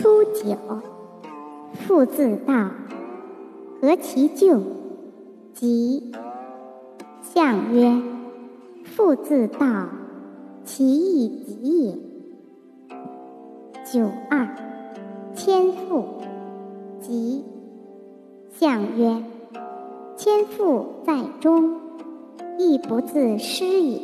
初九，父自道，何其咎？吉。象曰：父自道，其义吉也。九二，千父，吉。象曰：千父在中，亦不自失也。